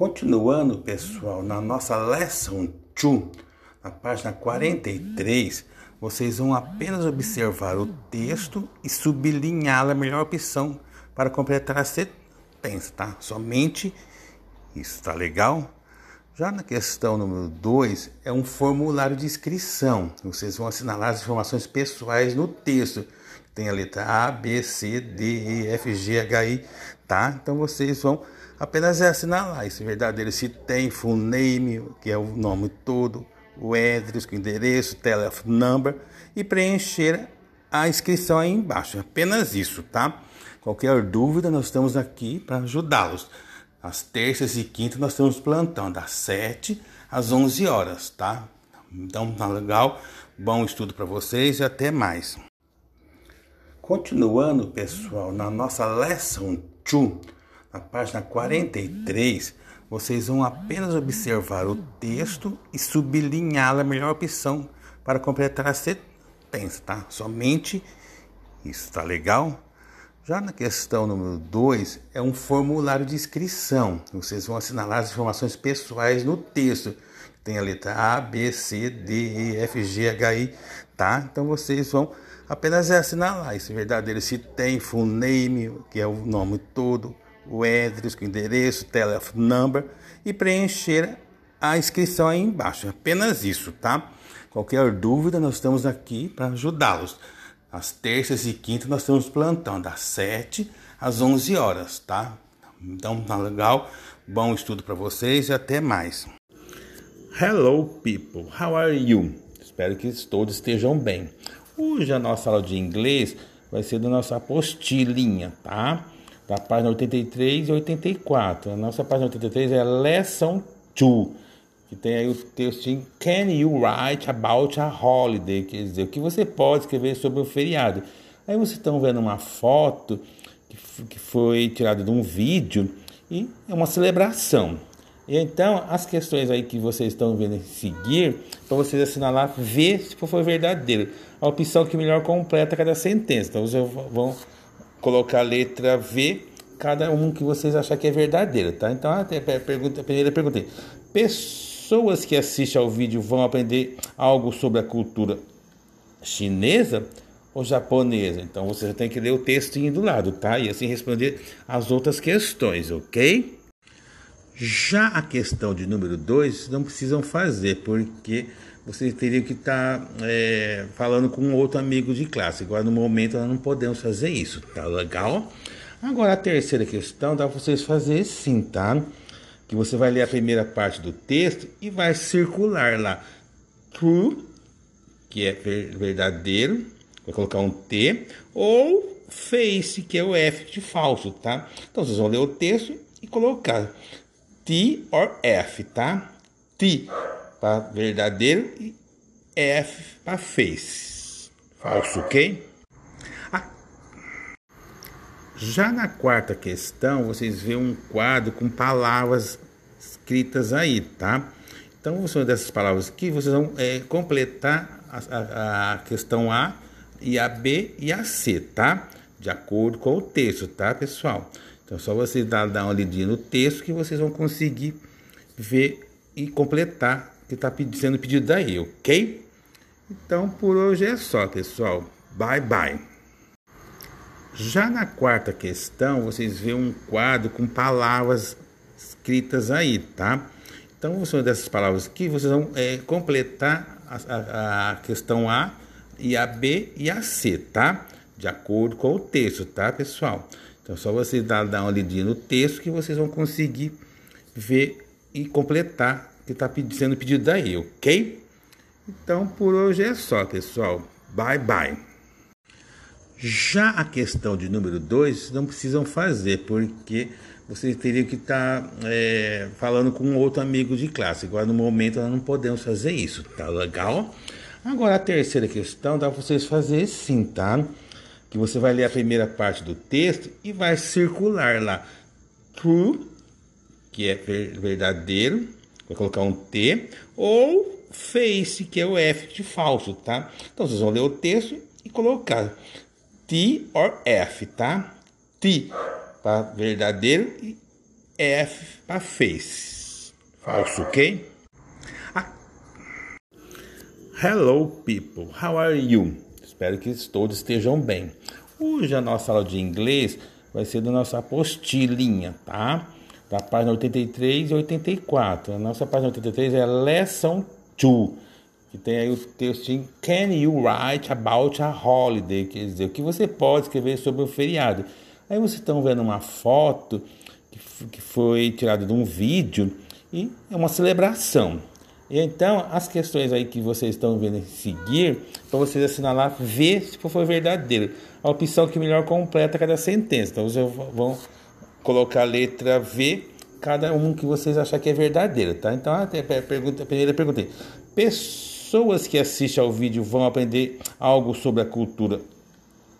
Continuando, pessoal, na nossa Lesson 2, na página 43, vocês vão apenas observar o texto e sublinhar a melhor opção para completar a sentença, tá? Somente isso, tá legal? Já na questão número 2, é um formulário de inscrição. Vocês vão assinalar as informações pessoais no texto. Tem a letra A, B, C, D, E, F, G, H, I, tá? Então vocês vão Apenas assinalar esse verdadeiro se tem full name, que é o nome todo, o address, o endereço, telefone number e preencher a inscrição aí embaixo. Apenas isso, tá? Qualquer dúvida, nós estamos aqui para ajudá-los. Às terças e quintas nós estamos plantão das 7 às 11 horas, tá? Então tá legal. Bom estudo para vocês e até mais. Continuando, pessoal, na nossa lesson 2 na página 43, vocês vão apenas observar o texto e sublinhar a melhor opção para completar a sentença, tá? Somente isso, tá legal? Já na questão número 2, é um formulário de inscrição. Vocês vão assinalar as informações pessoais no texto. Tem a letra A, B, C, D, E, F, G, H, I, tá? Então vocês vão apenas assinalar esse verdadeiro se tem full name, que é o nome todo, o address, o endereço, telefone number e preencher a inscrição aí embaixo. Apenas isso, tá? Qualquer dúvida, nós estamos aqui para ajudá-los. Às terças e quintas nós estamos plantando das 7 às 11 horas, tá? Então tá legal. Bom estudo para vocês e até mais. Hello people, how are you? Espero que todos estejam bem. Hoje a nossa aula de inglês vai ser da nossa apostilinha, tá? da página 83 e 84. A nossa página 83 é Lesson 2, que tem aí o texto em Can you write about a holiday? Quer dizer, o que você pode escrever sobre o feriado. Aí vocês estão vendo uma foto que foi tirada de um vídeo e é uma celebração. E então, as questões aí que vocês estão vendo em seguir, para vocês assinalar, ver se for verdadeiro. A opção que melhor completa cada sentença. Então, vocês vão colocar a letra V, cada um que vocês achar que é verdadeiro, tá? Então, a, pergunta, a primeira pergunta é, pessoas que assistem ao vídeo vão aprender algo sobre a cultura chinesa ou japonesa? Então, você já tem que ler o textinho do lado, tá? E assim responder as outras questões, ok? Já a questão de número 2, não precisam fazer, porque você teria que estar tá, é, falando com outro amigo de classe. Agora, no momento, nós não podemos fazer isso, tá legal? Agora, a terceira questão dá para vocês fazer sim, tá? Que você vai ler a primeira parte do texto e vai circular lá. True, que é verdadeiro, vai colocar um T, ou face, que é o F de falso, tá? Então, vocês vão ler o texto e colocar T or F, tá? T para verdadeiro e F para face. Falso, ok? Já na quarta questão, vocês vêem um quadro com palavras escritas aí, tá? Então, você dessas palavras aqui, vocês vão é, completar a, a, a, questão A e a B e a C, tá? De acordo com o texto, tá, pessoal? Então, só vocês dar, dar uma lidinha no texto que vocês vão conseguir ver e completar que está sendo pedido daí, ok? Então por hoje é só, pessoal. Bye bye. Já na quarta questão, vocês vêem um quadro com palavras escritas aí, tá? Então, você dessas palavras aqui, vocês vão é, completar a, a, a, questão A e a B e a C, tá? De acordo com o texto, tá, pessoal? Então, só vocês dar, dar uma lidinha no texto que vocês vão conseguir ver e completar que está sendo pedido daí, ok? Então por hoje é só, pessoal. Bye bye. Já a questão de número 2 não precisam fazer, porque vocês teriam que estar tá, é, falando com outro amigo de classe. Agora, no momento, nós não podemos fazer isso, tá legal? Agora, a terceira questão dá para vocês fazer sim, tá? Que você vai ler a primeira parte do texto e vai circular lá. True, que é verdadeiro, vai colocar um T, ou face, que é o F de falso, tá? Então vocês vão ler o texto e colocar T or F, tá? T para verdadeiro e F para face. Falso, ok? Ah. Hello, people. How are you? Espero que todos estejam bem. Hoje a nossa aula de inglês vai ser da nossa apostilinha, tá? Da página 83 e 84. A nossa página 83 é Lesson 2, que tem aí o textinho Can you write about a holiday? Quer dizer, o que você pode escrever sobre o feriado. Aí vocês estão vendo uma foto que foi tirada de um vídeo e é uma celebração. E então, as questões aí que vocês estão vendo em seguir, para vocês assinalar, ver se for verdadeiro. A opção que melhor completa cada sentença. Então, vocês vão colocar a letra V, cada um que vocês achar que é verdadeiro, tá? Então, a, pergunta, a primeira pergunta é, pessoas que assistem ao vídeo vão aprender algo sobre a cultura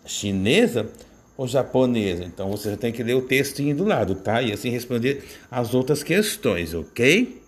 chinesa ou japonesa? Então, você tem que ler o textinho do lado, tá? E assim responder as outras questões, ok?